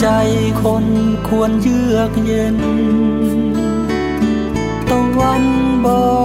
ใจคนควรเยือกเย็นตะวันบอก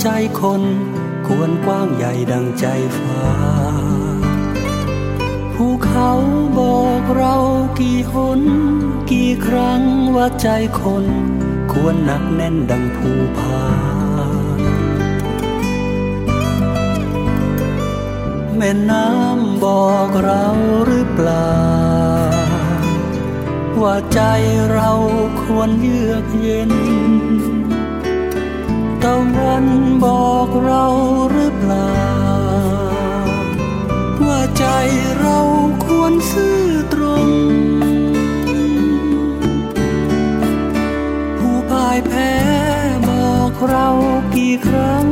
ใจคน ควรกว้างใหญ่ดังใจฟ้า ภูเขาบอกเรากี่หน กี่ครั้งว่าใจคน ควรหนักแน่นดังภูผาแม่น้ำบอกเราหรือเปล่า ว่าใจเราควรเยือกเย็น ตาวันบอกเราหรือเปล่า ว่าใจเราควรซื่อตรง ผู้พ่ายแพ้บอกเรากี่ครั้ง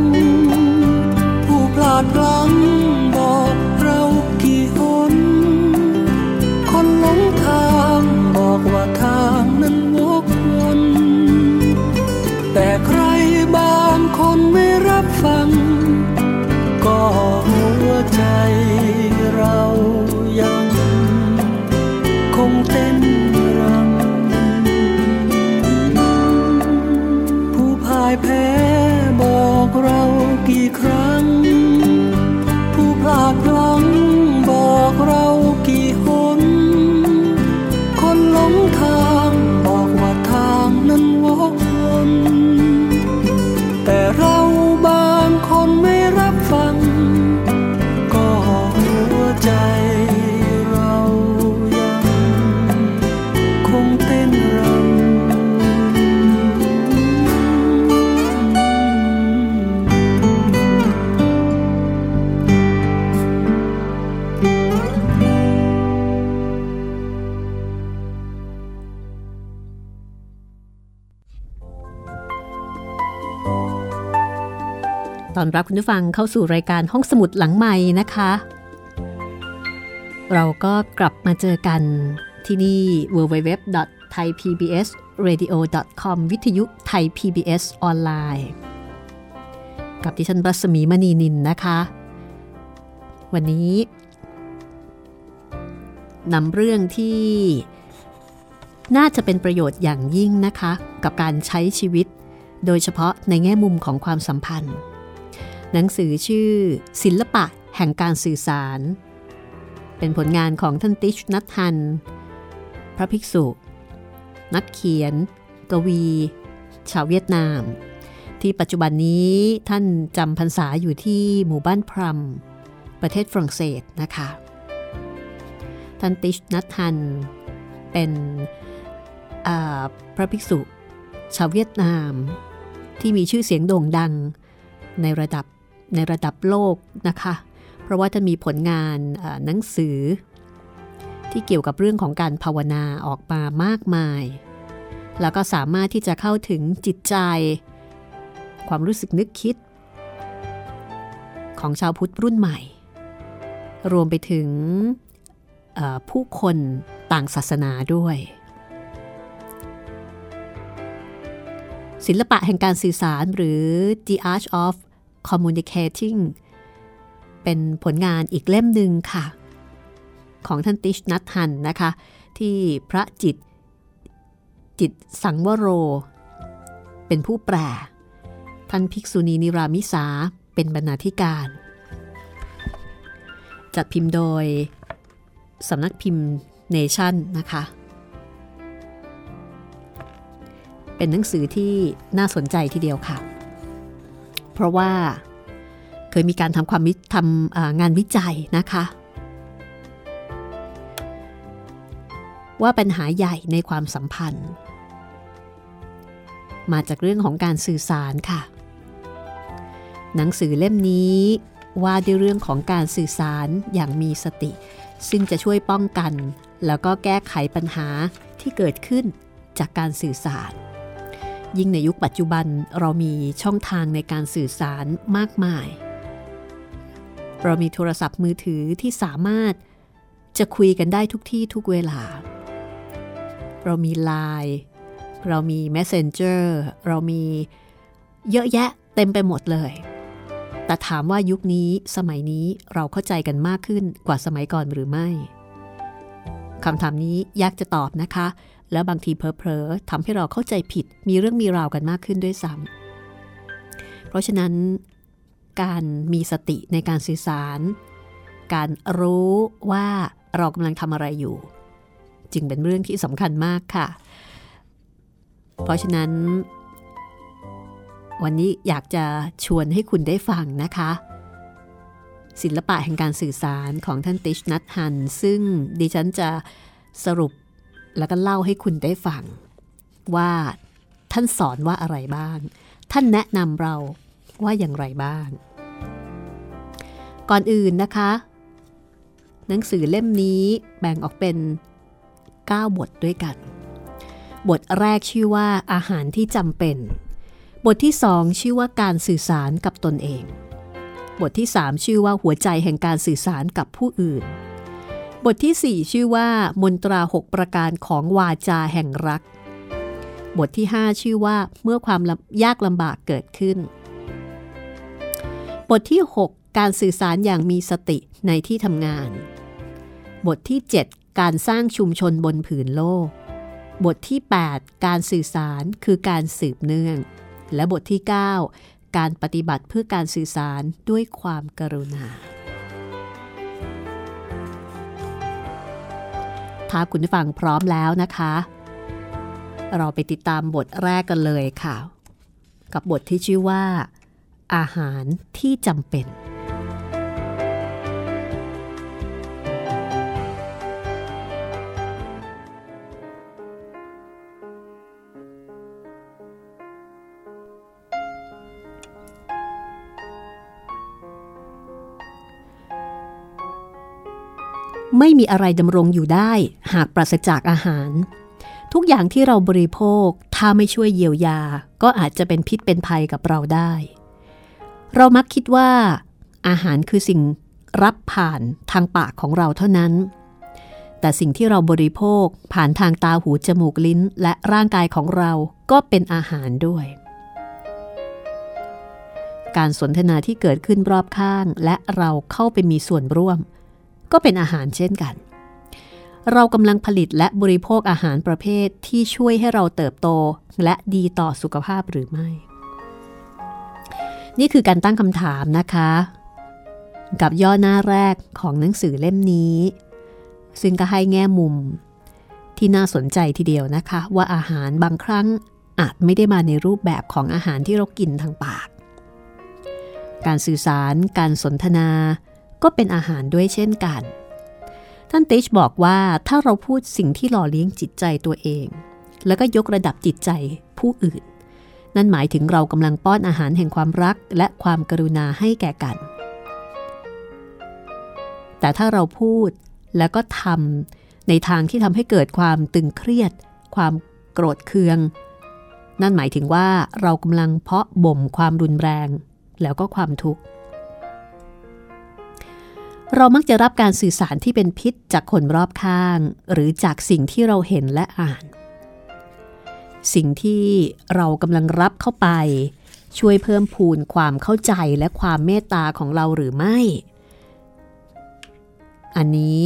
อนรับคุณผู้ฟังเข้าสู่รายการห้องสมุดหลังใหม่นะคะ เราก็กลับมาเจอกันที่นี่ www.thaipbsradio.com วิทยุไทย PBS ออนไลน์ กับดิฉันรัศมีมณีนินนะคะ วันนี้นำเรื่องที่ น่าจะเป็นประโยชน์อย่างยิ่งนะคะ กับการใช้ชีวิต โดยเฉพาะในแง่มุมของความสัมพันธ์ หนังสือชื่อ ศิลปะแห่งการสื่อสาร เป็นผลงานของท่านติชนัทฮัน พระภิกษุ นักเขียน กวี ชาวเวียดนาม ที่ปัจจุบันนี้ท่านจำพรรษาอยู่ที่หมู่บ้านพรัมประเทศฝรั่งเศสนะคะ ท่านติชนัทฮัน เป็นพระภิกษุ ชาวเวียดนาม ที่มีชื่อเสียงโด่งดังในระดับ ในระดับโลกนะคะ เพราะว่าท่านมีผลงานหนังสือ ที่เกี่ยวกับเรื่องของการภาวนาออกมามากมาย แล้วก็สามารถที่จะเข้าถึงจิตใจ ความรู้สึกนึกคิด ของชาวพุทธรุ่นใหม่ รวมไปถึงผู้คนต่างศาสนาด้วย ศิลปะแห่งการสื่อสารหรือ The Art of Communicating เป็นผลงานอีกเล่มหนึ่งค่ะ ของท่านติชนัทฮันนะคะ ที่พระจิต จิตสังวโร เป็นผู้แปลท่านภิกษุณีนิรามิสาเป็นบรรณาธิการ จัดพิมพ์โดยสำนักพิมพ์เนชั่นนะคะ เป็นหนังสือที่น่าสนใจทีเดียวค่ะ เพราะว่าเคยมีการทำความทำงานวิจัยนะคะ ว่าปัญหาใหญ่ในความสัมพันธ์ มาจากเรื่องของการสื่อสารค่ะ หนังสือเล่มนี้ว่าด้วยเรื่องของการสื่อสารอย่างมีสติ ซึ่งจะช่วยป้องกัน แล้วก็แก้ไขปัญหาที่เกิดขึ้นจากการสื่อสาร ยิ่งในยุคปัจจุบันเรามีช่องทางในการสื่อสารมากมาย เรามีโทรศัพท์มือถือที่สามารถจะคุยกันได้ทุกที่ทุกเวลา เรามี Line เรามี Messenger เรามีเยอะแยะเต็มไปหมดเลย แต่ถามว่ายุคนี้สมัยนี้เราเข้าใจกันมากขึ้นกว่าสมัยก่อนหรือไม่คำถามนี้ยากจะตอบนะคะ แล้วบางทีเพลอๆทำให้เราเข้าใจผิด มีเรื่องมีราวกันมากขึ้นด้วยซ้ำเพราะฉะนั้น การมีสติในการสื่อสาร การรู้ว่าเรากำลังทำอะไรอยู่ จึงเป็นเรื่องที่สำคัญมากค่ะ เพราะฉะนั้น วันนี้อยากจะชวนให้คุณได้ฟังนะคะศิลปะแห่งการสื่อสารของท่านติชนัทฮัน ซึ่งดิฉันจะสรุป แล้วก็เล่าให้คุณได้ฟัง ว่าท่านสอนว่าอะไรบ้าง ท่านแนะนำเราว่าอย่างไรบ้าง ก่อนอื่นนะคะ หนังสือเล่มนี้แบ่งออกเป็น 9 บทด้วยกัน บทแรกชื่อว่าอาหารที่จำเป็น บทที่สองชื่อว่าการสื่อสารกับตนเอง บทที่สามชื่อว่าหัวใจแห่งการสื่อสารกับผู้อื่น บทที่สี่ชื่อว่า มนตราหกประการของวาจาแห่งรัก บทที่ห้าชื่อว่าเมื่อความยากลำบากเกิดขึ้น บทที่ 6 การสื่อสารอย่างมีสติในที่ทำงาน บทที่ 7 การสร้างชุมชนบนผืนโลก บทที่ 8 การสื่อสารคือการสืบเนื่อง และบทที่ 9 การปฏิบัติเพื่อการสื่อสารด้วยความกรุณา ถ้าคุณฟังพร้อมแล้วนะคะ เราไปติดตามบทแรกกันเลยค่ะ กับบทที่ชื่อว่า อาหารที่จำเป็น ไม่มีอะไรดำรงอยู่ได้ หากปราศจากอาหาร ทุกอย่างที่เราบริโภคถ้าไม่ช่วยเยียวยา ก็อาจจะเป็นพิษเป็นภัยกับเราได้ เรามักคิดว่า อาหารคือสิ่งรับผ่านทางปากของเราเท่านั้น แต่สิ่งที่เราบริโภคผ่านทางตาหูจมูกลิ้น และร่างกายของเราก็เป็นอาหารด้วยการสนทนาที่เกิดขึ้นรอบข้างและเราเข้าไปมีส่วนร่วม ก็เป็นอาหารเช่นกัน เรากำลังผลิตและบริโภคอาหารประเภทที่ช่วยให้เราเติบโตและดีต่อสุขภาพหรือไม่ นี่คือการตั้งคำถามนะคะ กับย่อหน้าแรกของหนังสือเล่มนี้ ซึ่งก็ให้แง่มุมที่น่าสนใจทีเดียวนะคะ ว่าอาหารบางครั้งอาจไม่ได้มาในรูปแบบของอาหารที่เรากินทางปาก การสื่อสาร การสนทนา ก็เป็นอาหารด้วยเช่นกัน ท่านติชบอกว่าถ้าเราพูดสิ่งที่หล่อเลี้ยงจิตใจตัวเอง แล้วก็ยกระดับจิตใจผู้อื่น นั่นหมายถึงเรากำลังป้อนอาหารแห่งความรักและความกรุณาให้แก่กัน แต่ถ้าเราพูดแล้วก็ทำในทางที่ทำให้เกิดความตึงเครียด ความโกรธเคือง นั่นหมายถึงว่าเรากำลังเพาะบ่มความรุนแรง แล้วก็ความทุกข์ เรามักจะรับการสื่อสารที่เป็นพิษจากคนรอบข้าง หรือจากสิ่งที่เราเห็นและอ่าน สิ่งที่เรากำลังรับเข้าไป ช่วยเพิ่มพูนความเข้าใจและความเมตตาของเราหรือไม่ อันนี้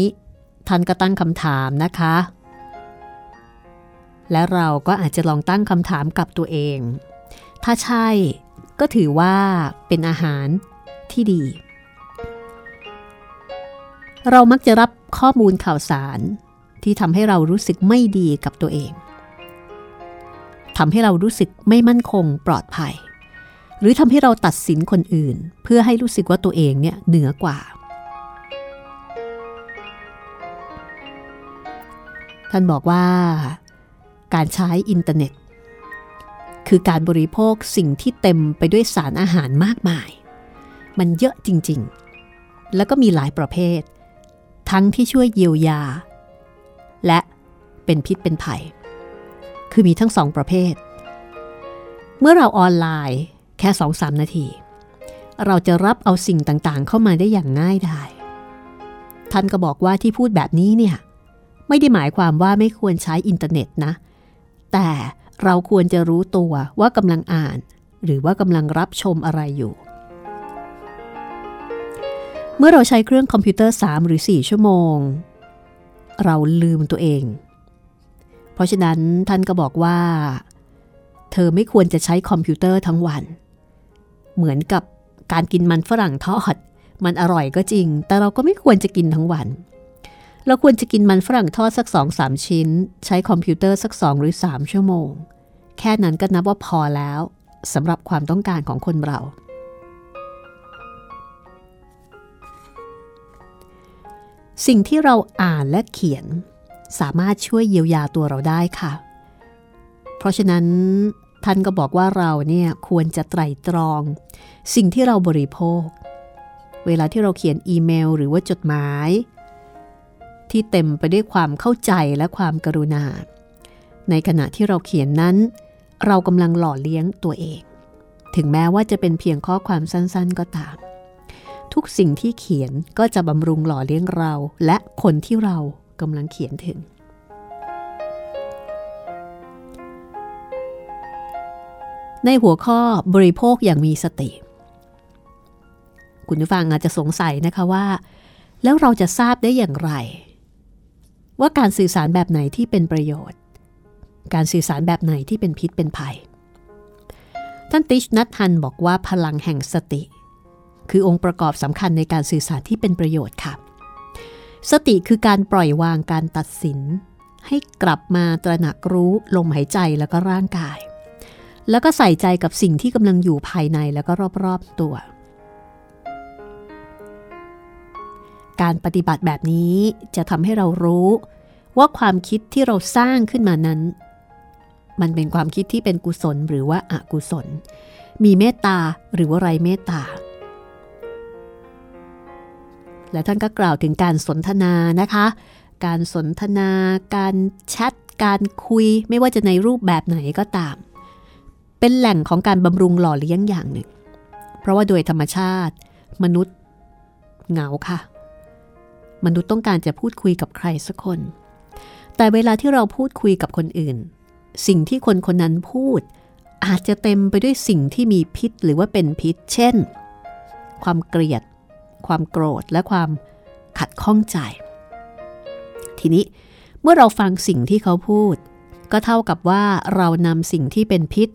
ท่านก็ตั้งคำถามนะคะ และเราก็อาจจะลองตั้งคำถามกับตัวเอง ถ้าใช่ก็ถือว่าเป็นอาหารที่ดี เรามักจะรับข้อมูลข่าวสารที่ทำให้เรารู้สึกไม่ดีกับตัวเองทำให้เรารู้สึกไม่มั่นคงปลอดภัย หรือทำให้เราตัดสินคนอื่น เพื่อให้รู้สึกว่าตัวเองเนี่ยเหนือกว่า ท่านบอกว่า การใช้อินเทอร์เน็ต คือการบริโภคสิ่งที่เต็มไปด้วยสารอาหารมากมาย มันเยอะจริงๆ แล้วก็มีหลายประเภท ทั้งที่ช่วยเยียวยา และเป็นพิษเป็นภัย คือมีทั้งสองประเภท เมื่อเราออนไลน์แค่สองสามนาที เราจะรับเอาสิ่งต่างๆ เข้ามาได้อย่างง่ายดายท่านก็บอกว่าที่พูดแบบนี้เนี่ย ไม่ได้หมายความว่าไม่ควรใช้อินเทอร์เน็ตนะ แต่เราควรจะรู้ตัวว่ากำลังอ่าน หรือว่ากำลังรับชมอะไรอยู่ เมื่อเราใช้เครื่องคอมพิวเตอร์ 3 หรือ 4 ชั่วโมง เราลืมตัวเอง เพราะฉะนั้นท่านก็บอกว่า เธอไม่ควรจะใช้คอมพิวเตอร์ทั้งวัน เหมือนกับการกินมันฝรั่งทอด มันอร่อยก็จริง แต่เราก็ไม่ควรจะกินทั้งวัน เราควรจะกินมันฝรั่งทอดสักสองสามชิ้น ใช้คอมพิวเตอร์สักสองหรือสามชั่วโมง แค่นั้นก็นับว่าพอแล้วสำหรับความต้องการของคนเรา สิ่งที่เราอ่านและเขียน สามารถช่วยเยียวยาตัวเราได้ค่ะ เพราะฉะนั้นท่านก็บอกว่าเราเนี่ยควรจะไตร่ตรอง สิ่งที่เราบริโภค เวลาที่เราเขียนอีเมลหรือว่าจดหมาย ที่เต็มไปด้วยความเข้าใจและความกรุณา ในขณะที่เราเขียนนั้น เรากำลังหล่อเลี้ยงตัวเอง ถึงแม้ว่าจะเป็นเพียงข้อความสั้นๆก็ตาม ทุกสิ่งที่เขียนก็จะบำรุงหล่อเลี้ยงเรา และคนที่เรากำลังเขียนถึง ในหัวข้อบริโภคอย่างมีสติ คุณผู้ฟังอาจจะสงสัยนะคะว่า แล้วเราจะทราบได้อย่างไร ว่าการสื่อสารแบบไหนที่เป็นประโยชน์ การสื่อสารแบบไหนที่เป็นพิษเป็นภัย ท่านติชนัทฮันบอกว่าพลังแห่งสติ คือองค์ประกอบสำคัญในการสื่อสารที่เป็นประโยชน์ค่ะ สติคือการปล่อยวางการตัดสิน ให้กลับมาตระหนักรู้ลมหายใจแล้วก็ร่างกาย แล้วก็ใส่ใจกับสิ่งที่กำลังอยู่ภายในแล้วก็รอบๆตัว การปฏิบัติแบบนี้จะทำให้เรารู้ว่าความคิดที่เราสร้างขึ้นมานั้น มันเป็นความคิดที่เป็นกุศลหรือว่าอากุศล มีเมตตาหรือว่าไรเมตตา และท่านก็กล่าวถึงการสนทนานะคะ การสนทนา การแชทการคุยไม่ว่าจะในรูปแบบไหนก็ตาม เป็นแหล่งของการบำรุงหล่อเลี้ยงอย่างหนึ่ง เพราะว่าโดยธรรมชาติ มนุษย์เหงาค่ะ มนุษย์ต้องการจะพูดคุยกับใครสักคน แต่เวลาที่เราพูดคุยกับคนอื่น สิ่งที่คนคนนั้นพูด อาจจะเต็มไปด้วยสิ่งที่มีพิษหรือว่าเป็นพิษ เช่น ความเกลียด ความโกรธและความขัดข้องใจ ทีนี้เมื่อเราฟังสิ่งที่เขาพูด ก็เท่ากับว่าเรานำสิ่งที่เป็นพิษ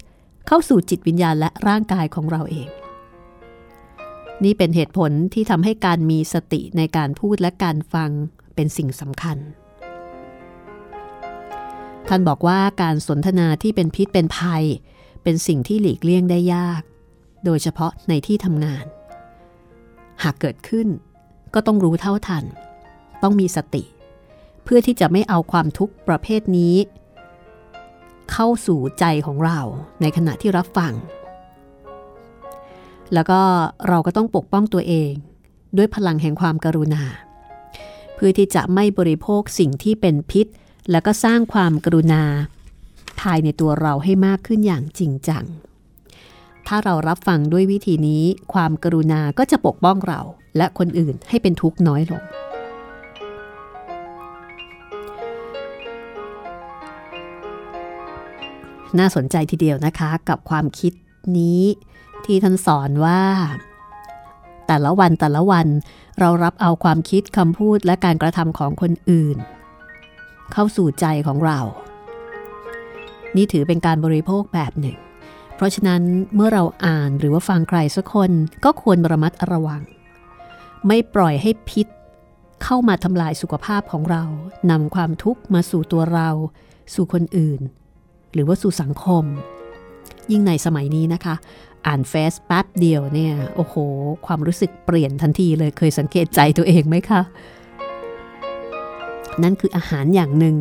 เข้าสู่จิตวิญญาณและร่างกายของเราเอง นี่เป็นเหตุผลที่ทำให้การมีสติในการพูดและการฟังเป็นสิ่งสำคัญ ท่านบอกว่าการสนทนาที่เป็นพิษเป็นภัย เป็นสิ่งที่หลีกเลี่ยงได้ยาก โดยเฉพาะในที่ทำงาน หากเกิดขึ้น ก็ต้องรู้เท่าทัน ต้องมีสติ เพื่อที่จะไม่เอาความทุกข์ประเภทนี้ เข้าสู่ใจของเราในขณะที่รับฟัง แล้วก็เราก็ต้องปกป้องตัวเอง ด้วยพลังแห่งความกรุณา เพื่อที่จะไม่บริโภคสิ่งที่เป็นพิษ แล้วก็สร้างความกรุณา ภายในตัวเราให้มากขึ้นอย่างจริงจัง ถ้าเรารับฟังด้วยวิธีนี้ ความกรุณาก็จะปกป้องเรา และคนอื่นให้เป็นทุกข์น้อยลง น่าสนใจทีเดียวนะคะกับความคิดนี้ที่ท่านสอนว่า แต่ละวันแต่ละวันเรารับเอาความคิดคำพูดและการกระทำของคนอื่น เข้าสู่ใจของเรา นี่ถือเป็นการบริโภคแบบหนึ่ง เพราะฉะนั้นเมื่อเราอ่านหรือว่าฟังใครสักคนก็ควรระมัดระวัง ไม่ปล่อยให้พิษ เข้ามาทำลายสุขภาพของเรานำความทุกข์มาสู่ตัวเรา สู่คนอื่น หรือว่าสู่สังคม ยิ่งในสมัยนี้นะคะ อ่านเฟซแป๊บเดียวเนี่ยโอ้โห ความรู้สึกเปลี่ยนทันทีเลยเคยสังเกตใจตัวเองไหมคะนั่นคืออาหารอย่างหนึ่ง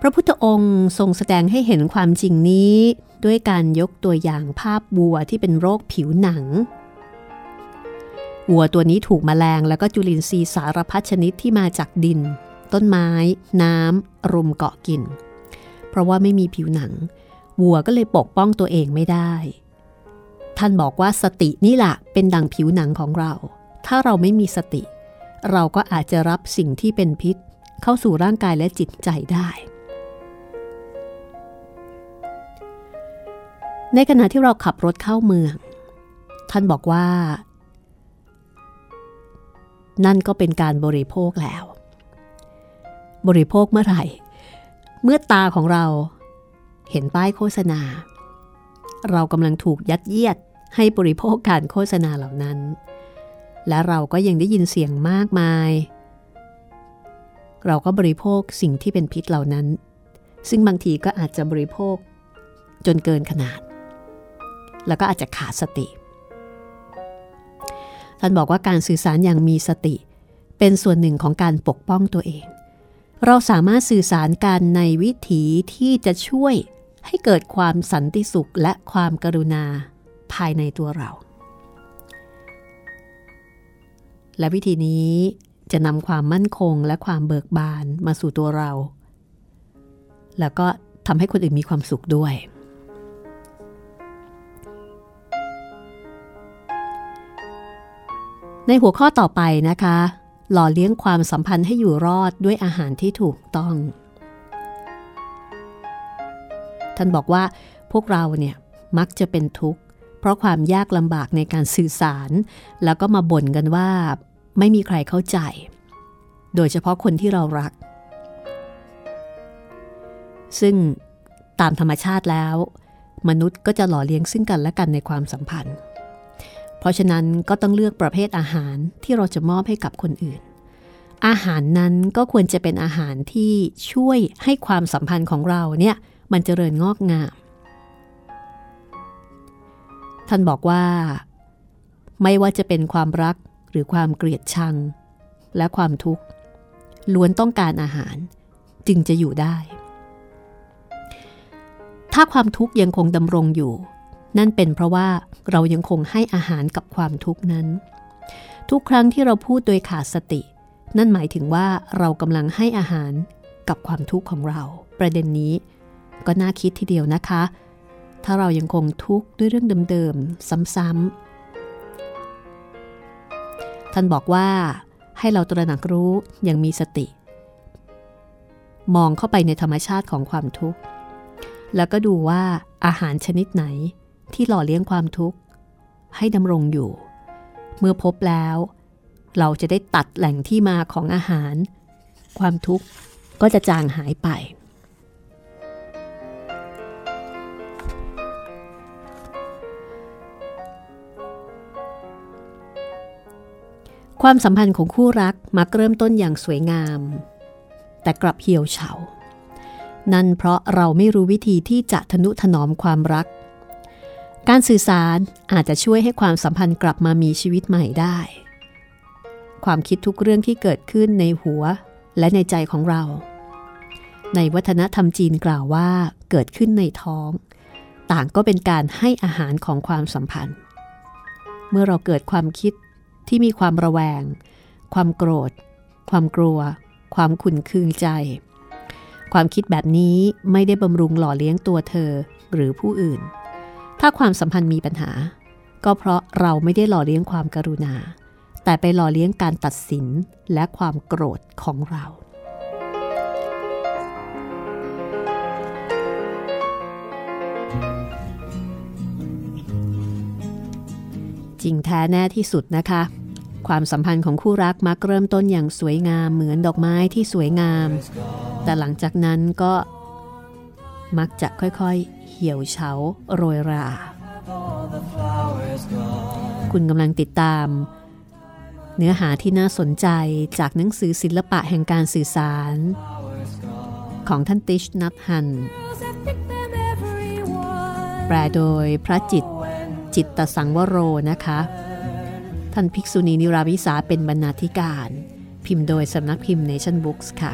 พระพุทธองค์ทรงแสดงให้เห็นความจริงนี้ ด้วยการยกตัวอย่างภาพวัวที่เป็นโรคผิวหนัง วัวตัวนี้ถูกมแมลงแล้วก็จุลินทรีย์สารพัดชนิดที่มาจากดิน ต้นไม้ น้ำรุมเกาะกิน เพราะว่าไม่มีผิวหนัง วัวก็เลยปกป้องตัวเองไม่ได้ ท่านบอกว่าสตินี่แหละเป็นดังผิวหนังของเรา ถ้าเราไม่มีสติ เราก็อาจจะรับสิ่งที่เป็นพิษ เข้าสู่ร่างกายและจิตใจได้ ในขณะที่เราขับรถเข้าเมือง ท่านบอกว่า นั่นก็เป็นการบริโภคแล้ว บริโภคเมื่อไหร่ เมื่อตาของเราเห็นป้ายโฆษณา เรากำลังถูกยัดเยียดให้บริโภคการโฆษณาเหล่านั้น และเราก็ยังได้ยินเสียงมากมาย เราก็บริโภคสิ่งที่เป็นพิษเหล่านั้น ซึ่งบางทีก็อาจจะบริโภคจนเกินขนาด แล้วก็อาจจะขาดสติ ท่านบอกว่าการสื่อสารอย่างมีสติ เป็นส่วนหนึ่งของการปกป้องตัวเอง เราสามารถสื่อสารกันในวิถีที่จะช่วยให้เกิดความสันติสุขและความกรุณาภายในตัวเรา และวิธีนี้จะนำความมั่นคงและความเบิกบานมาสู่ตัวเรา แล้วก็ทำให้คนอื่นมีความสุขด้วย ในหัวข้อต่อไปนะคะ หล่อเลี้ยงความสัมพันธ์ให้อยู่รอดด้วยอาหารที่ถูกต้อง ท่านบอกว่าพวกเราเนี่ยมักจะเป็นทุกข์เพราะความยากลำบากในการสื่อสาร แล้วก็มาบ่นกันว่า ไม่มีใครเข้าใจ โดยเฉพาะคนที่เรารัก ซึ่งตามธรรมชาติแล้ว มนุษย์ก็จะหล่อเลี้ยงซึ่งกันและกันในความสัมพันธ์ เพราะฉะนั้นก็ต้องเลือกประเภทอาหารที่เราจะมอบให้กับคนอื่น อาหารนั้นก็ควรจะเป็นอาหารที่ช่วยให้ความสัมพันธ์ของเราเนี่ยมันเจริญงอกงาม ท่านบอกว่า ไม่ว่าจะเป็นความรักหรือความเกลียดชัง และความทุกข์ ล้วนต้องการอาหารจึงจะอยู่ได้ ถ้าความทุกข์ยังคงดำรงอยู่ นั่นเป็นเพราะว่าเรายังคงให้อาหารกับความทุกข์นั้น ทุกครั้งที่เราพูดโดยขาดสติ นั่นหมายถึงว่าเรากำลังให้อาหารกับความทุกข์ของเรา ประเด็นนี้ ก็น่าคิดทีเดียวนะคะ ถ้าเรายังคงทุกข์ด้วยเรื่องเดิมๆ ซ้ำๆท่านบอกว่า ให้เราตระหนักรู้อย่างมีสติ มองเข้าไปในธรรมชาติของความทุกข์แล้วก็ดูว่าอาหารชนิดไหน ที่หล่อเลี้ยงความทุกข์ ให้ดำรงอยู่ เมื่อพบแล้ว เราจะได้ตัดแหล่งที่มาของอาหาร ความทุกข์ก็จะจางหายไป ความสัมพันธ์ของคู่รักมักเริ่มต้นอย่างสวยงาม แต่กลับเหี่ยวเฉา นั่นเพราะเราไม่รู้วิธีที่จะทนุถนอมความรัก การสื่อสารอาจจะช่วยให้ความสัมพันธ์กลับมามีชีวิตใหม่ได้ ความคิดทุกเรื่องที่เกิดขึ้นในหัวและในใจของเรา ในวัฒนธรรมจีนกล่าวว่าเกิดขึ้นในท้อง ต่างก็เป็นการให้อาหารของความสัมพันธ์ เมื่อเราเกิดความคิดที่มีความระแวง ความโกรธ ความกลัว ความขุ่นเคืองใจ ความคิดแบบนี้ไม่ได้บำรุงหล่อเลี้ยงตัวเธอหรือผู้อื่น ถ้าความสัมพันธ์มีปัญหา ก็เพราะเราไม่ได้หล่อเลี้ยงความกรุณา แต่ไปหล่อเลี้ยงการตัดสินและความโกรธของเรา จริงแท้แน่ที่สุดนะคะ ความสัมพันธ์ของคู่รักมักเริ่มต้นอย่างสวยงามเหมือนดอกไม้ที่สวยงาม แต่หลังจากนั้นก็มักจะค่อยๆ เหี่ยวเฉาโรยรา คุณกำลังติดตาม เนื้อหาที่น่าสนใจจากหนังสือศิลปะแห่งการสื่อสาร ของท่านติชนัทฮัน แปลโดยพระจิต จิตตสังวโรนะคะ ท่านภิกษุณีนิราวิสาเป็นบรรณาธิการ พิมพ์โดยสำนักพิมพ์ Nation Books ค่ะ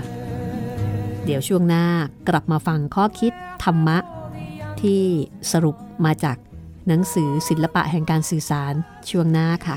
เดี๋ยวช่วงหน้ากลับมาฟังข้อคิดธรรมะ ที่สรุปมาจากหนังสือศิลปะแห่งการสื่อสารช่วงหน้าค่ะ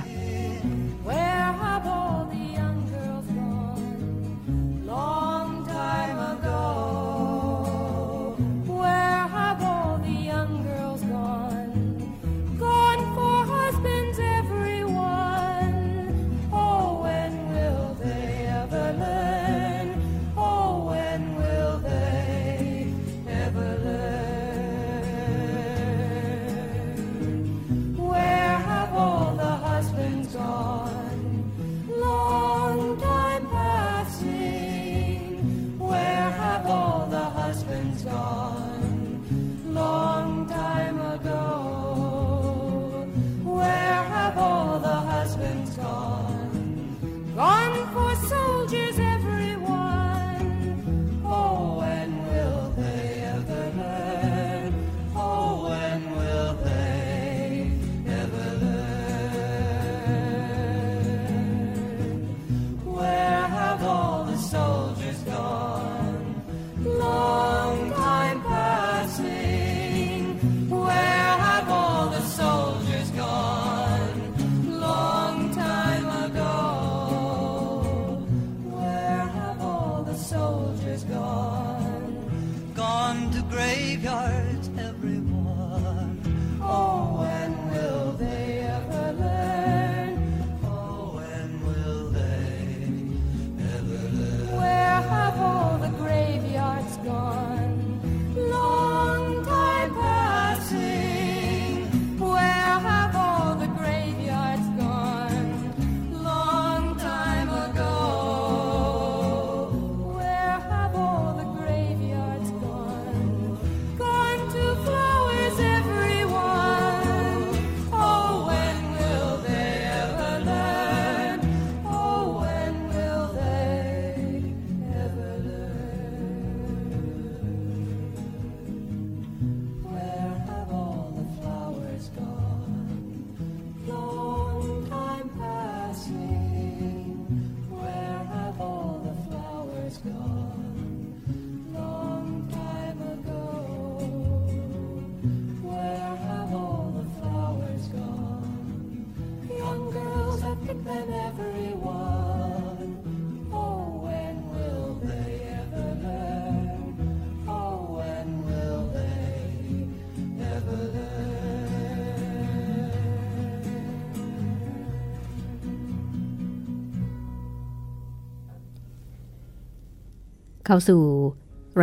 เข้าสู่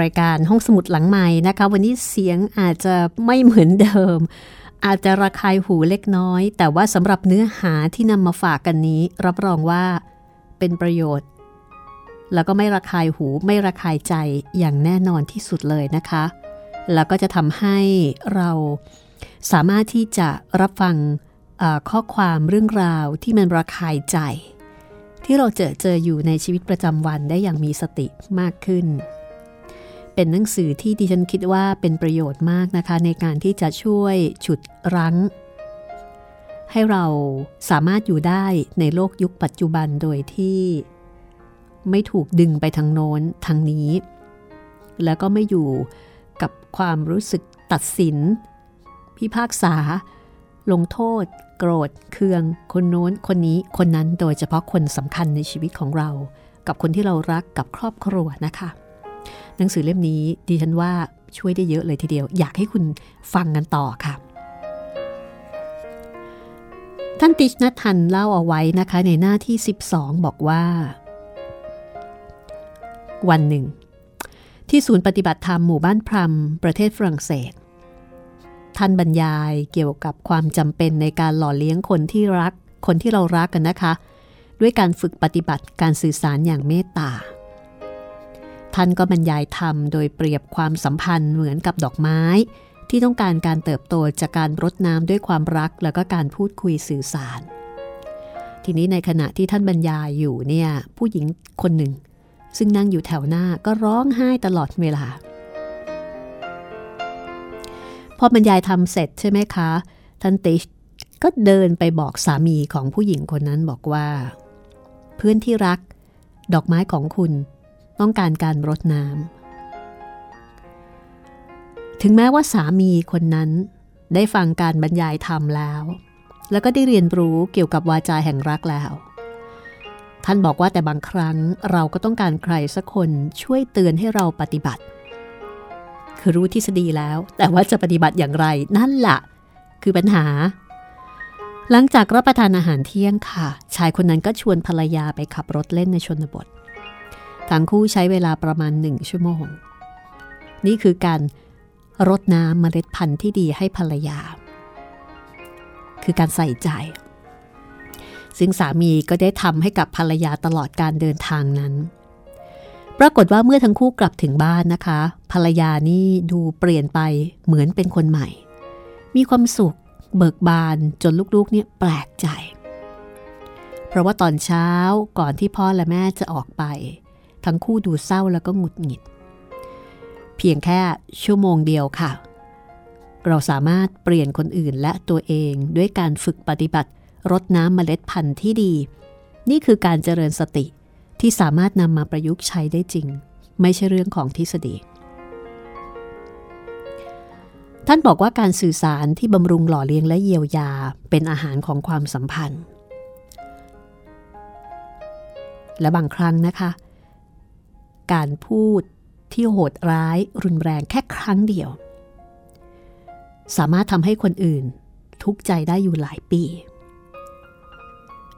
รายการห้องสมุดหลังใหม่นะคะ วันนี้เสียงอาจจะไม่เหมือนเดิม อาจจะระคายหูเล็กน้อย แต่ว่าสำหรับเนื้อหาที่นำมาฝากกันนี้ รับรองว่าเป็นประโยชน์ แล้วก็ไม่ระคายหูไม่ระคายใจอย่างแน่นอนที่สุดเลยนะคะ แล้วก็จะทำให้เราสามารถที่จะรับฟังข้อความเรื่องราวที่มันระคายใจ ที่เราเจอเจออยู่ในชีวิตประจำวันได้อย่างมีสติมากขึ้น เป็นหนังสือที่ดิฉันคิดว่าเป็นประโยชน์มากนะคะ ในการที่จะช่วยฉุดรั้ง ให้เราสามารถอยู่ได้ในโลกยุคปัจจุบันโดยที่ไม่ถูกดึงไปทางโน้นทางนี้ แล้วก็ไม่อยู่กับความรู้สึกตัดสิน พิพากษา ลงโทษ โกรธ เคือง คนโน้น คนนี้ คนนั้นโดยเฉพาะคนสำคัญในชีวิตของเรา กับคนที่เรารักกับครอบครัวนะคะ หนังสือเล่มนี้ดิฉันว่าช่วยได้เยอะเลยทีเดียว อยากให้คุณฟังกันต่อค่ะ ท่านติชนัทันเล่าเอาไว้นะคะในหน้าที่ 12 บอกว่า วันหนึ่ง ที่ศูนย์ปฏิบัติธรรมหมู่บ้านพรมประเทศฝรั่งเศส ท่านบรรยายเกี่ยวกับความจำเป็นในการหล่อเลี้ยงคนที่รัก คนที่เรารักกันนะคะ ด้วยการฝึกปฏิบัติการสื่อสารอย่างเมตตา ท่านก็บรรยายธรรมโดยเปรียบความสัมพันธ์เหมือนกับดอกไม้ ที่ต้องการการเติบโตจากการรดน้ำด้วยความรัก แล้วก็การพูดคุยสื่อสาร ทีนี้ในขณะที่ท่านบรรยายอยู่เนี่ยผู้หญิงคนหนึ่ง ซึ่งนั่งอยู่แถวหน้าก็ร้องไห้ตลอดเวลา พอบรรยายทำเสร็จใช่ไหมคะ ท่านติชก็เดินไปบอกสามีของผู้หญิงคนนั้นบอกว่า เพื่อนที่รัก ดอกไม้ของคุณต้องการการรดน้ำถึงแม้ว่าสามีคนนั้นได้ฟังการบรรยายธรรมแล้ว แล้วก็ได้เรียนรู้เกี่ยวกับวาจาแห่งรักแล้ว ท่านบอกว่าแต่บางครั้งเราก็ต้องการใครสักคนช่วยเตือนให้เราปฏิบัติ คือรู้ทฤษฎีแล้ว แต่ว่าจะปฏิบัติอย่างไรนั่นแหละคือปัญหา หลังจากรับประทานอาหารเที่ยงค่ะ ชายคนนั้นก็ชวนภรรยาไปขับรถเล่นในชนบททั้งคู่ใช้เวลาประมาณหนึ่งชั่วโมง นี่คือการรดน้ำเมล็ดพันธุ์ที่ดีให้ภรรยา คือการใส่ใจ ซึ่งสามีก็ได้ทำให้กับภรรยาตลอดการเดินทางนั้น ปรากฏว่าเมื่อทั้งคู่กลับถึงบ้านนะคะ ภรรยานี่ดูเปลี่ยนไปเหมือนเป็นคนใหม่ มีความสุขเบิกบานจนลูกๆเนี่ยแปลกใจ เพราะว่าตอนเช้าก่อนที่พ่อและแม่จะออกไป ทั้งคู่ดูเศร้าแล้วก็หงุดหงิด เพียงแค่ชั่วโมงเดียวค่ะ เราสามารถเปลี่ยนคนอื่นและตัวเองด้วยการฝึกปฏิบัติรดน้ำเมล็ดพันธุ์ที่ดี นี่คือการเจริญสติที่สามารถนำมาประยุกต์ใช้ได้จริง ไม่ใช่เรื่องของทฤษฎี ท่านบอกว่าการสื่อสารที่บำรุงหล่อเลี้ยงและเยียวยาเป็นอาหารของความสัมพันธ์ และบางครั้งนะคะ การพูดที่โหดร้ายรุนแรงแค่ครั้งเดียว สามารถทำให้คนอื่นทุกข์ใจได้อยู่หลายปี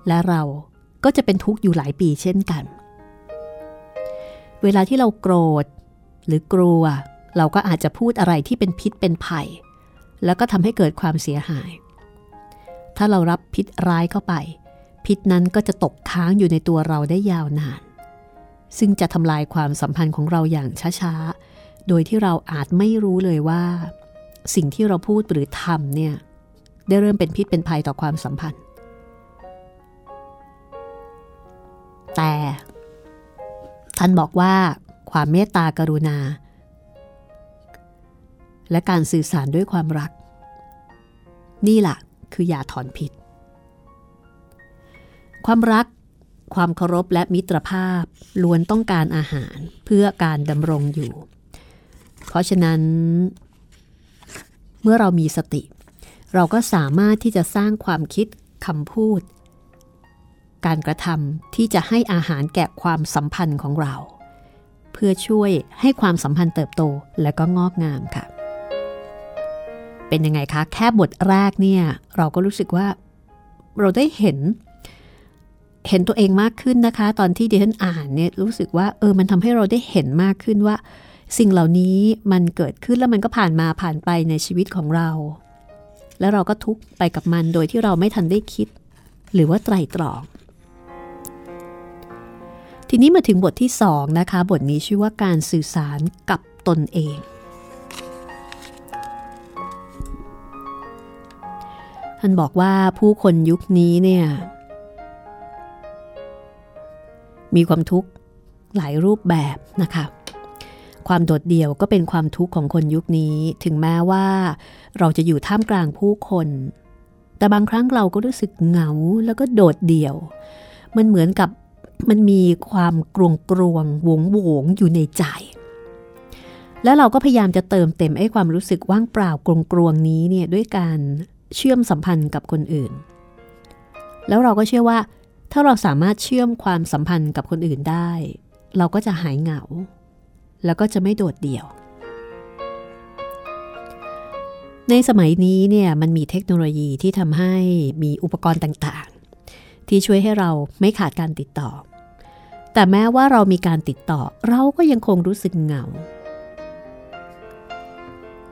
และเราก็จะเป็นทุกข์อยู่หลายปีเช่นกัน เวลาที่เราโกรธหรือกลัว เราก็อาจจะพูดอะไรที่เป็นพิษเป็นภัย แล้วก็ทำให้เกิดความเสียหาย ถ้าเรารับพิษร้ายเข้าไป พิษนั้นก็จะตกค้างอยู่ในตัวเราได้ยาวนาน ซึ่งจะทำลายความสัมพันธ์ของเราอย่างช้าๆ โดยที่เราอาจไม่รู้เลยว่า สิ่งที่เราพูดหรือทำเนี่ยได้เริ่มเป็นพิษเป็นภัยต่อความสัมพันธ์ แต่ท่านบอกว่าความเมตตากรุณา และการสื่อสารด้วยความรัก นี่แหละคือยาถอนพิษ ความรัก ความเคารพและมิตรภาพล้วนต้องการอาหารเพื่อการดำรงอยู่ เพราะฉะนั้น เมื่อเรามีสติ เราก็สามารถที่จะสร้างความคิดคำพูด การกระทำที่จะให้อาหารแก่ความสัมพันธ์ของเรา เพื่อช่วยให้ความสัมพันธ์เติบโตและก็งอกงามค่ะ เป็นยังไงคะ แค่บทแรกเนี่ย เราก็รู้สึกว่าเราได้เห็น เห็นตัวเองมากขึ้นนะคะ ตอนที่ดิฉันอ่านเนี่ยรู้สึกว่าเออมันทำให้เราได้เห็นมากขึ้นว่า สิ่งเหล่านี้มันเกิดขึ้นแล้วมันก็ผ่านมาผ่านไปในชีวิตของเรา แล้วเราก็ทุกข์ไปกับมันโดยที่เราไม่ทันได้คิด หรือว่าไตรตรอง ทีนี้มาถึงบทที่สองนะคะ บทนี้ชื่อว่าการสื่อสารกับตนเอง ท่านบอกว่าผู้คนยุคนี้เนี่ย มีความทุกข์หลายรูปแบบนะคะความโดดเดี่ยวก็เป็นความทุกข์ของคนยุคนี้ ถึงแม้ว่าเราจะอยู่ท่ามกลางผู้คน แต่บางครั้งเราก็รู้สึกเหงาแล้วก็โดดเดี่ยว มันเหมือนกับมันมีความกรวงกรวงๆวงวงๆอยู่ในใจ แล้วเราก็พยายามจะเติมเต็มไอ้ความรู้สึกว่างเปล่ากรวงกรวงๆนี้เนี่ยด้วยการ เชื่อมสัมพันธ์กับคนอื่น แล้วเราก็เชื่อว่า ถ้าเราสามารถเชื่อมความสัมพันธ์กับคนอื่นได้ เราก็จะหายเหงา แล้วก็จะไม่โดดเดี่ยว ในสมัยนี้เนี่ยมันมีเทคโนโลยีที่ทำให้มีอุปกรณ์ต่างๆ ที่ช่วยให้เราไม่ขาดการติดต่อ แต่แม้ว่าเรามีการติดต่อเราก็ยังคงรู้สึกเหงา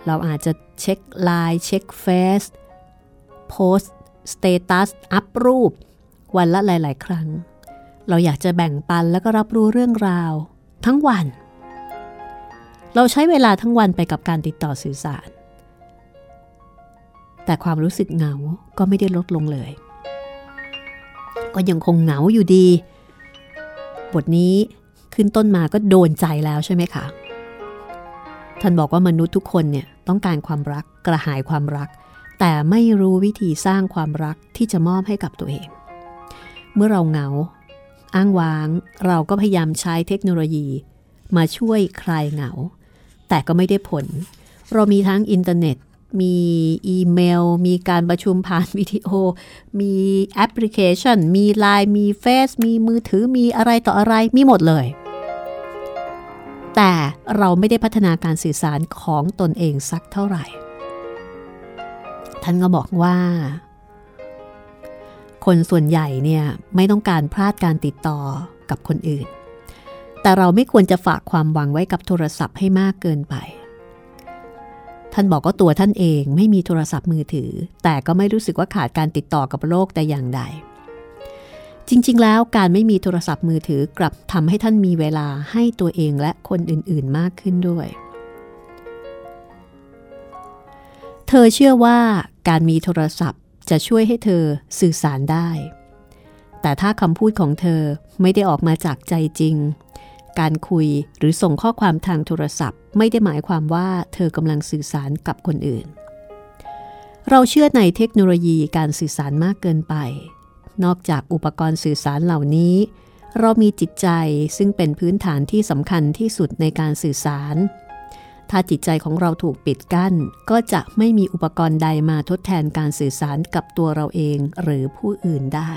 เราอาจจะเช็คไลน์เช็คเฟซ โพสต์ status อัพรูป วันละหลาย ๆ ครั้ง เราอยากจะแบ่งปันแล้วก็รับรู้เรื่องราว ทั้งวัน เราใช้เวลาทั้งวันไปกับการติดต่อสื่อสาร แต่ความรู้สึกเหงาก็ไม่ได้ลดลงเลย ก็ยังคงเหงาอยู่ดี บทนี้ขึ้นต้นมาก็โดนใจแล้วใช่ไหมคะท่านบอกว่ามนุษย์ทุกคนเนี่ยต้องการความรักกระหายความรัก แต่ไม่รู้วิธีสร้างความรักที่จะมอบให้กับตัวเอง เมื่อเราเหงา อ้างว้าง เราก็พยายามใช้เทคโนโลยี มาช่วยคลายเหงา แต่ก็ไม่ได้ผล เรามีทั้งอินเทอร์เน็ต มีอีเมล มีการประชุมผ่านวิดีโอ มีแอปพลิเคชัน มี Line มีเฟซ มีมือถือ มีอะไรต่ออะไร มีหมดเลย แต่เราไม่ได้พัฒนาการสื่อสารของตนเองสักเท่าไหร่ ท่านก็บอกว่า คนส่วนใหญ่เนี่ยไม่ต้องการพลาดการติดต่อกับคนอื่น แต่เราไม่ควรจะฝากความหวังไว้กับโทรศัพท์ให้มากเกินไป ท่านบอกว่าตัวท่านเองไม่มีโทรศัพท์มือถือ แต่ก็ไม่รู้สึกว่าขาดการติดต่อกับโลกแต่อย่างใด จริงๆ แล้วการไม่มีโทรศัพท์มือถือกลับทำให้ท่านมีเวลาให้ตัวเองและคนอื่นๆ มากขึ้นด้วย เธอเชื่อว่าการมีโทรศัพท์จะช่วยให้เธอสื่อสารได้ แต่ถ้าคำพูดของเธอไม่ได้ออกมาจากใจจริง การคุยหรือส่งข้อความทางโทรศัพท์ ไม่ได้หมายความว่าเธอกำลังสื่อสารกับคนอื่น เราเชื่อในเทคโนโลยีการสื่อสารมากเกินไป นอกจากอุปกรณ์สื่อสารเหล่านี้ เรามีจิตใจซึ่งเป็นพื้นฐานที่สำคัญที่สุดในการสื่อสาร ถ้าจิตใจของเราถูกปิดกั้น ก็จะไม่มีอุปกรณ์ใดมาทดแทนการสื่อสารกับตัวเราเองหรือผู้อื่นได้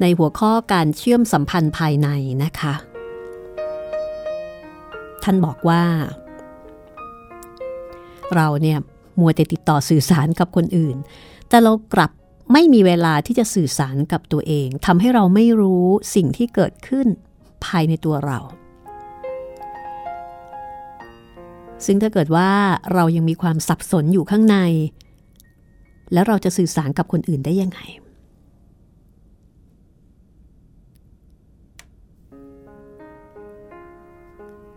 ในหัวข้อการเชื่อมสัมพันธ์ภายในนะคะ ท่านบอกว่า เราเนี่ยมัวแต่ติดต่อสื่อสารกับคนอื่น แต่เรากลับไม่มีเวลาที่จะสื่อสารกับตัวเองทำให้เราไม่รู้สิ่งที่เกิดขึ้น ภายในตัวเรา ซึ่งถ้าเกิดว่าเรายังมีความสับสนอยู่ข้างใน แล้วเราจะสื่อสารกับคนอื่นได้ยังไง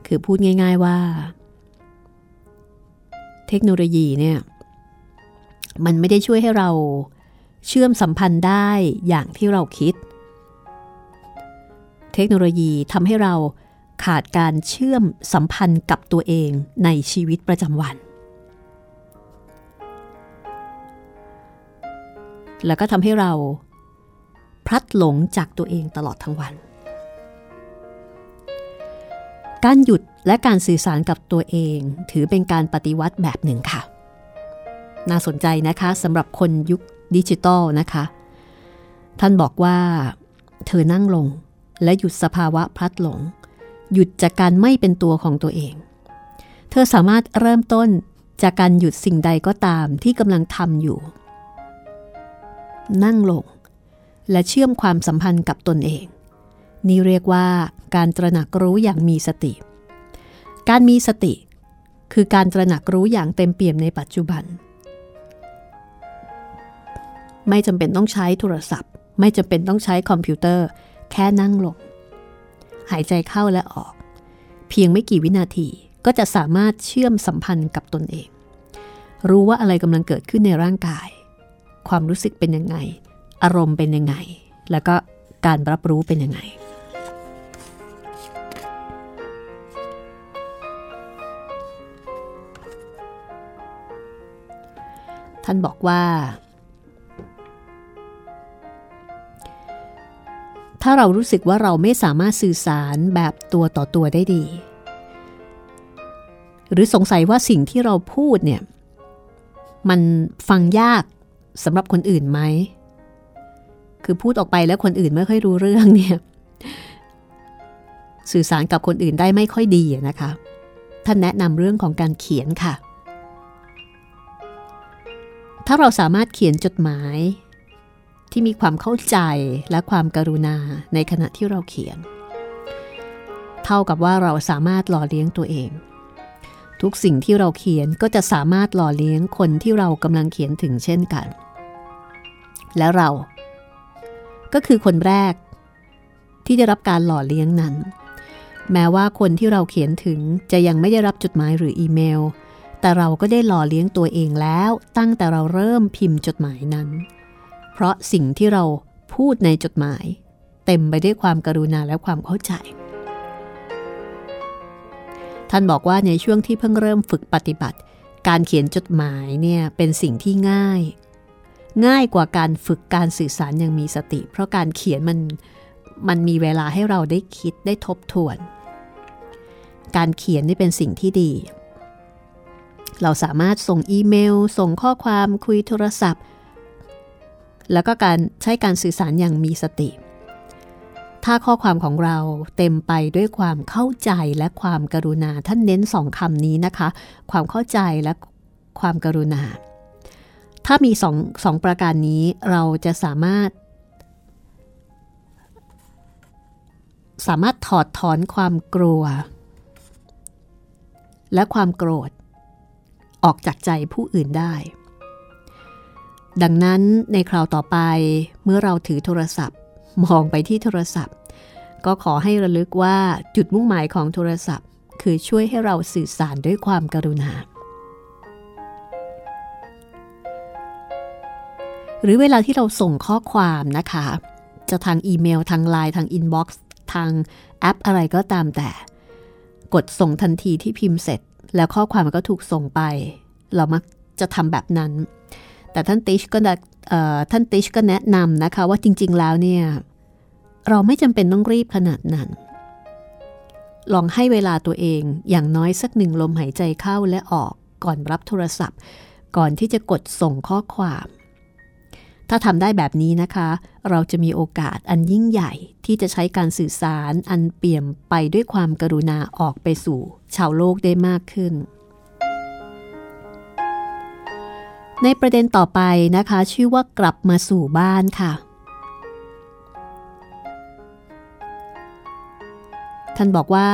คือพูดง่ายๆว่า เทคโนโลยีเนี่ยมันไม่ได้ช่วยให้เราเชื่อมสัมพันธ์ได้อย่างที่เราคิด เทคโนโลยีทำให้เราขาดการเชื่อมสัมพันธ์กับตัวเองในชีวิตประจำวัน แล้วก็ทำให้เรา พลัดหลงจากตัวเองตลอดทั้งวัน การหยุดและการสื่อสารกับตัวเองถือเป็นการปฏิวัติแบบหนึ่งค่ะ น่าสนใจนะคะสำหรับคนยุคดิจิตอลนะคะ ท่านบอกว่า เธอนั่งลง และหยุดสภาวะพลัดหลง หยุดจากการไม่เป็นตัวของตัวเอง เธอสามารถเริ่มต้นจากการหยุดสิ่งใดก็ตามที่กำลังทำอยู่ นั่งลง และเชื่อมความสัมพันธ์กับตนเอง นี่เรียกว่าการตระหนักรู้อย่างมีสติ การมีสติ คือการตระหนักรู้อย่างเต็มเปี่ยมในปัจจุบัน ไม่จำเป็นต้องใช้โทรศัพท์ ไม่จำเป็นต้องใช้คอมพิวเตอร์ แค่นั่งลง หายใจเข้าและออก เพียงไม่กี่วินาทีก็จะสามารถเชื่อมสัมพันธ์กับตนเอง รู้ว่าอะไรกำลังเกิดขึ้นในร่างกาย ความรู้สึกเป็นยังไง อารมณ์เป็นยังไง แล้วก็การรับรู้เป็นยังไงท่านบอกว่า ถ้าเรารู้สึกว่าเราไม่สามารถสื่อสารแบบตัวต่อตัวได้ดี หรือสงสัยว่าสิ่งที่เราพูดเนี่ย มันฟังยากสำหรับคนอื่นไหม คือพูดออกไปแล้วคนอื่นไม่ค่อยรู้เรื่องเนี่ย สื่อสารกับคนอื่นได้ไม่ค่อยดีนะคะ ท่านแนะนำเรื่องของการเขียนค่ะ ถ้าเราสามารถเขียนจดหมาย ที่มีความเข้าใจและความกรุณาในขณะที่เราเขียน เท่ากับว่าเราสามารถหล่อเลี้ยงตัวเอง ทุกสิ่งที่เราเขียนก็จะสามารถหล่อเลี้ยงคนที่เรากำลังเขียนถึงเช่นกัน และเรา ก็คือคนแรก ที่ได้รับการหล่อเลี้ยงนั้น แม้ว่าคนที่เราเขียนถึงจะยังไม่ได้รับจดหมายหรืออีเมล แต่เราก็ได้หล่อเลี้ยงตัวเองแล้วตั้งแต่เราเริ่มพิมพ์จดหมายนั้น เพราะสิ่งที่เราพูดในจดหมาย เต็มไปด้วยความกรุณาและความเข้าใจ ท่านบอกว่าในช่วงที่เพิ่งเริ่มฝึกปฏิบัติ การเขียนจดหมายเนี่ยเป็นสิ่งที่ง่าย ง่ายกว่าการฝึกการสื่อสารอย่างมีสติ เพราะการเขียนมันมันมีเวลาให้เราได้คิดได้ทบทวน การเขียนนี่เป็นสิ่งที่ดี เราสามารถส่งอีเมล ส่งข้อความคุยโทรศัพท์ แล้วก็การใช้การสื่อสารอย่างมีสติ ถ้าข้อความของเราเต็มไปด้วยความเข้าใจและความกรุณาท่านเน้นสองคำนี้นะคะ ความเข้าใจและความกรุณา ถ้ามีสองสองประการนี้เราจะสามารถ สามารถถอดถอนความกลัว และความโกรธ ออกจากใจผู้อื่นได้ ดังนั้นในคราวต่อไปเมื่อเราถือโทรศัพท์ มองไปที่โทรศัพท์ ก็ขอให้ระลึกว่าจุดมุ่งหมายของโทรศัพท์ คือช่วยให้เราสื่อสารด้วยความกรุณา หรือเวลาที่เราส่งข้อความนะคะ จะทางอีเมลทางไลน์ทาง inbox ทางแอปอะไรก็ตามแต่ กดส่งทันทีที่พิมพ์เสร็จ แล้วข้อความมันก็ถูกส่งไป เรามักจะทำแบบนั้น แต่ท่านติชก็ท่านติชก็แนะนำนะคะว่าจริง ๆ แล้วเนี่ยเราไม่จำเป็นต้องรีบขนาดนั้น ลองให้เวลาตัวเองอย่างน้อยสักหนึ่งลมหายใจเข้าและออกก่อนรับโทรศัพท์ ก่อนที่จะกดส่งข้อความ ถ้าทำได้แบบนี้นะคะ เราจะมีโอกาสอันยิ่งใหญ่ที่จะใช้การสื่อสารอันเปี่ยมไปด้วยความกรุณาออกไปสู่ ชาวโลกได้มากขึ้น ในประเด็นต่อไปนะคะ ชื่อว่ากลับมาสู่บ้านค่ะ ท่านบอกว่า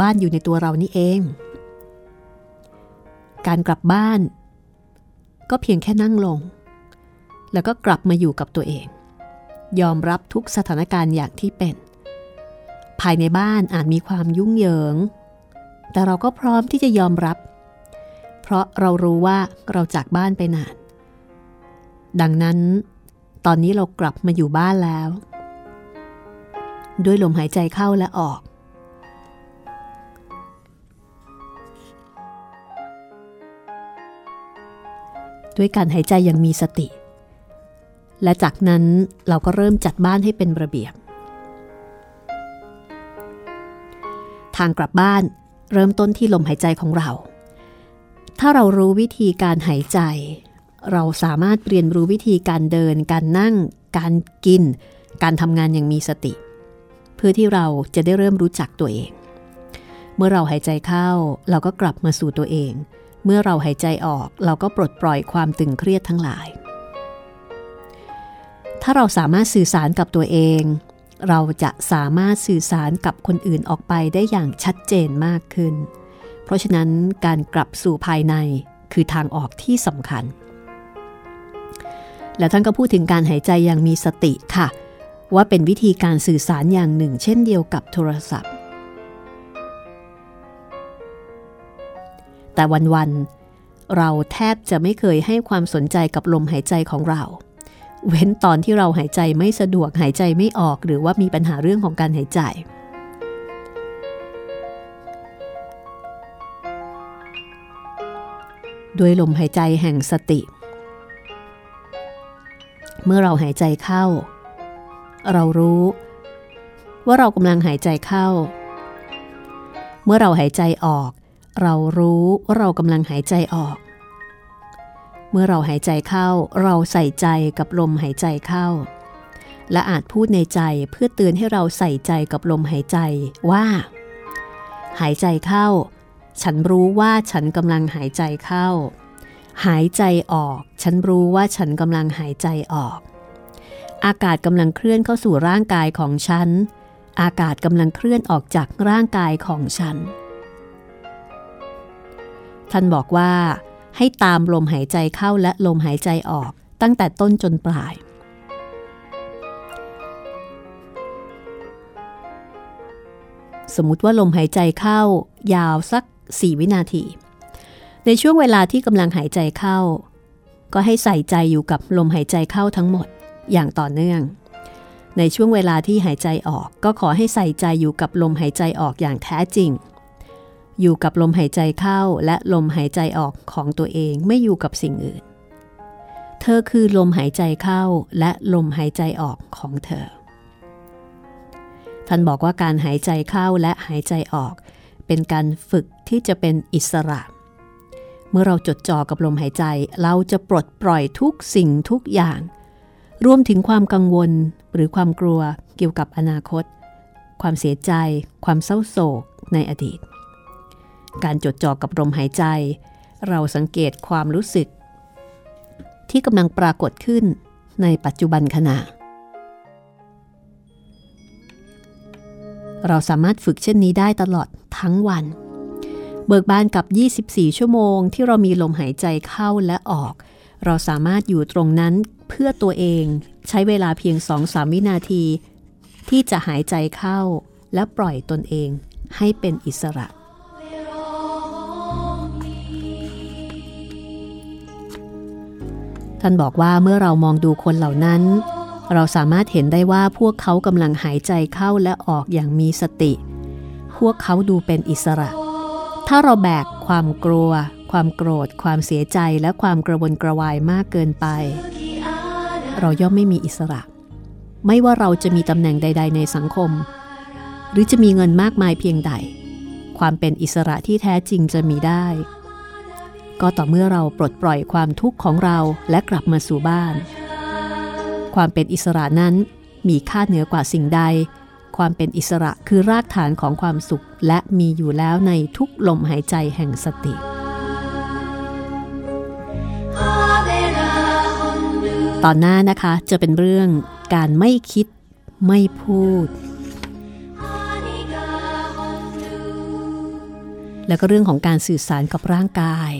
บ้านอยู่ในตัวเรานี่เอง การกลับบ้าน ก็เพียงแค่นั่งลง แล้วก็กลับมาอยู่กับตัวเอง ยอมรับทุกสถานการณ์อย่างที่เป็น ภายในบ้านอาจมีความยุ่งเหยิง แต่เราก็พร้อมที่จะยอมรับ เพราะเรารู้ว่าเราจากบ้านไปนาน ดังนั้น ตอนนี้เรากลับมาอยู่บ้านแล้ว ด้วยลมหายใจเข้าและออก ด้วยการหายใจอย่างมีสติ และจากนั้นเราก็เริ่มจัดบ้านให้เป็นระเบียบ ทางกลับบ้านเริ่มต้นที่ลมหายใจของเรา ถ้าเรารู้วิธีการหายใจ เราสามารถเรียนรู้วิธีการเดิน การนั่ง การกิน การทำงานอย่างมีสติ เพื่อที่เราจะได้เริ่มรู้จักตัวเอง เมื่อเราหายใจเข้า เราก็กลับมาสู่ตัวเอง เมื่อเราหายใจออกเราก็ปลดปล่อยความตึงเครียดทั้งหลาย ถ้าเราสามารถสื่อสารกับตัวเอง เราจะสามารถสื่อสารกับคนอื่นออกไปได้อย่างชัดเจนมากขึ้น ราะฉะนั้นการกลับสู่ภายในคือทางออกที่สำคัญ แล้วท่านก็พูดถึงการหายใจอย่างมีสติค่ะ ว่าเป็นวิธีการสื่อสารอย่างหนึ่ง เช่นเดียวกับโทรศัพท์ แต่วันๆเราแทบจะไม่เคยให้ความสนใจกับลมหายใจของเรา เว้นตอนที่เราหายใจไม่สะดวกหายใจไม่ออกหรือว่ามีปัญหาเรื่องของการหายใจ ด้วยลมหายใจแห่งสติ เมื่อเราหายใจเข้า เรารู้ว่าเรากำลังหายใจเข้า เมื่อเราหายใจออก เรารู้ว่าเรากำลังหายใจออก เมื่อเราหายใจเข้า เราใส่ใจกับลมหายใจเข้า และอาจพูดในใจเพื่อเตือนให้เราใส่ใจกับลมหายใจว่า หายใจเข้า ฉันรู้ว่าฉันกำลังหายใจเข้า หายใจออก ฉันรู้ว่าฉันกำลังหายใจออก อากาศกำลังเคลื่อนเข้าสู่ร่างกายของฉัน อากาศกำลังเคลื่อนออกจากร่างกายของฉัน ท่านบอกว่า ให้ตามลมหายใจเข้าและลมหายใจออกตั้งแต่ต้นจนปลาย สมมุติว่าลมหายใจเข้ายาวสัก 4 วินาที ในช่วงเวลาที่กำลังหายใจเข้า ก็ให้ใส่ใจอยู่กับลมหายใจเข้าทั้งหมดอย่างต่อเนื่อง ในช่วงเวลาที่หายใจออก ก็ขอให้ใส่ใจอยู่กับลมหายใจออกอย่างแท้จริง อยู่กับลมหายใจเข้าและลมหายใจออกของตัวเองไม่อยู่กับสิ่งอื่น เธอคือลมหายใจเข้าและลมหายใจออกของเธอท่านบอกว่าการหายใจเข้าและหายใจออก เป็นการฝึก ที่จะเป็นอิสระ เมื่อเราจดจ่อกับลมหายใจ เราจะปลดปล่อยทุกสิ่งทุกอย่าง รวมถึงความกังวลหรือความกลัวเกี่ยวกับอนาคต ความเสียใจ ความเศร้าโศกในอดีต การจดจ่อกับลมหายใจ เราสังเกตความรู้สึก ที่กำลังปรากฏขึ้นในปัจจุบันขณะเราสามารถฝึกเช่นนี้ได้ตลอดทั้งวัน เบิกบานกับ 24 ชั่วโมง ที่เรามีลมหายใจเข้าและออก เราสามารถอยู่ตรงนั้นเพื่อตัวเองใช้เวลาเพียง 2-3 วินาที ที่จะหายใจเข้าและปล่อยตนเองให้เป็นอิสระ ท่านบอกว่าเมื่อเรามองดูคนเหล่านั้น เราสามารถเห็นได้ว่าพวกเขากำลังหายใจเข้าและออกอย่างมีสติ พวกเขาดูเป็นอิสระ ถ้าเราแบกความกลัว ความโกรธ ความเสียใจและความกระวนกระวายมากเกินไป เราย่อมไม่มีอิสระ ไม่ว่าเราจะมีตำแหน่งใด ๆ ในสังคม หรือจะมีเงินมากมายเพียงใด ความเป็นอิสระที่แท้จริงจะมีได้ ก็ต่อเมื่อเราปลดปล่อยความทุกข์ของเราและกลับมาสู่บ้าน ความเป็นอิสระนั้นมีค่าเหนือกว่าสิ่งใด ความเป็นอิสระคือรากฐานของความสุข และมีอยู่แล้วในทุกลมหายใจแห่งสติตอนหน้านะคะจะเป็นเรื่องการไม่คิดไม่พูด แล้วก็เรื่องของการสื่อสารกับร่างกาย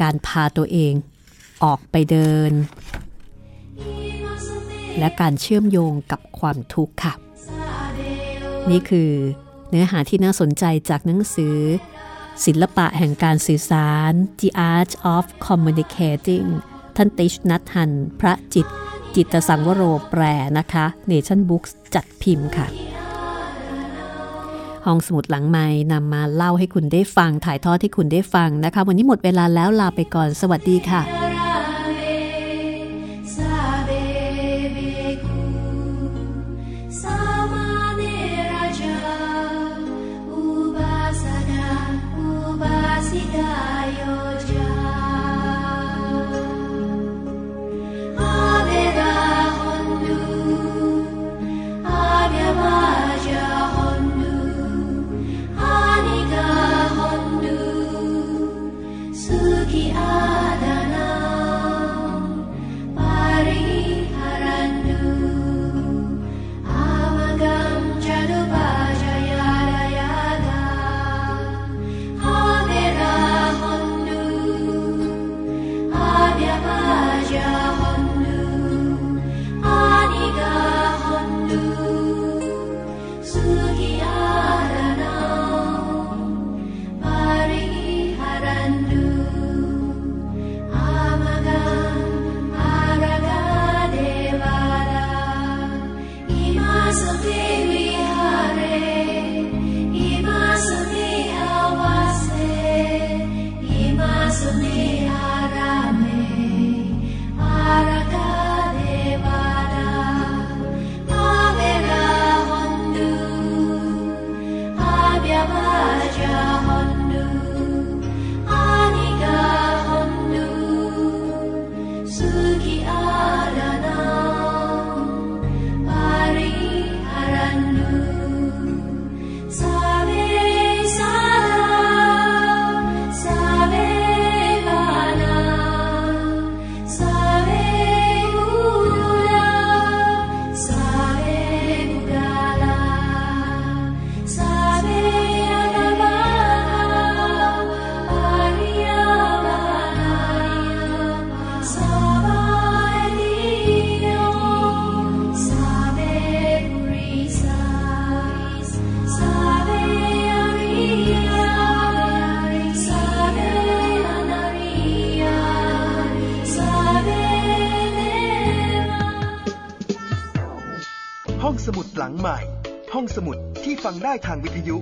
การพาตัวเองออกไปเดิน และการเชื่อมโยงกับความทุกข์ค่ะ นี่คือเนื้อหาที่น่าสนใจจากหนังสือ ศิลปะแห่งการสื่อสาร The Art of Communicating ท่านติชนัทฮัน พระจิต จิตสังวโรแปรนะคะ Nation Books จัดพิมพ์ค่ะ ห้องสมุดหลังไม้นำมาเล่าให้คุณได้ฟังถ่ายทอดให้คุณได้ฟังนะคะ วันนี้หมดเวลาแล้วลาไปก่อนสวัสดีค่ะ ได้ทางวิทยุ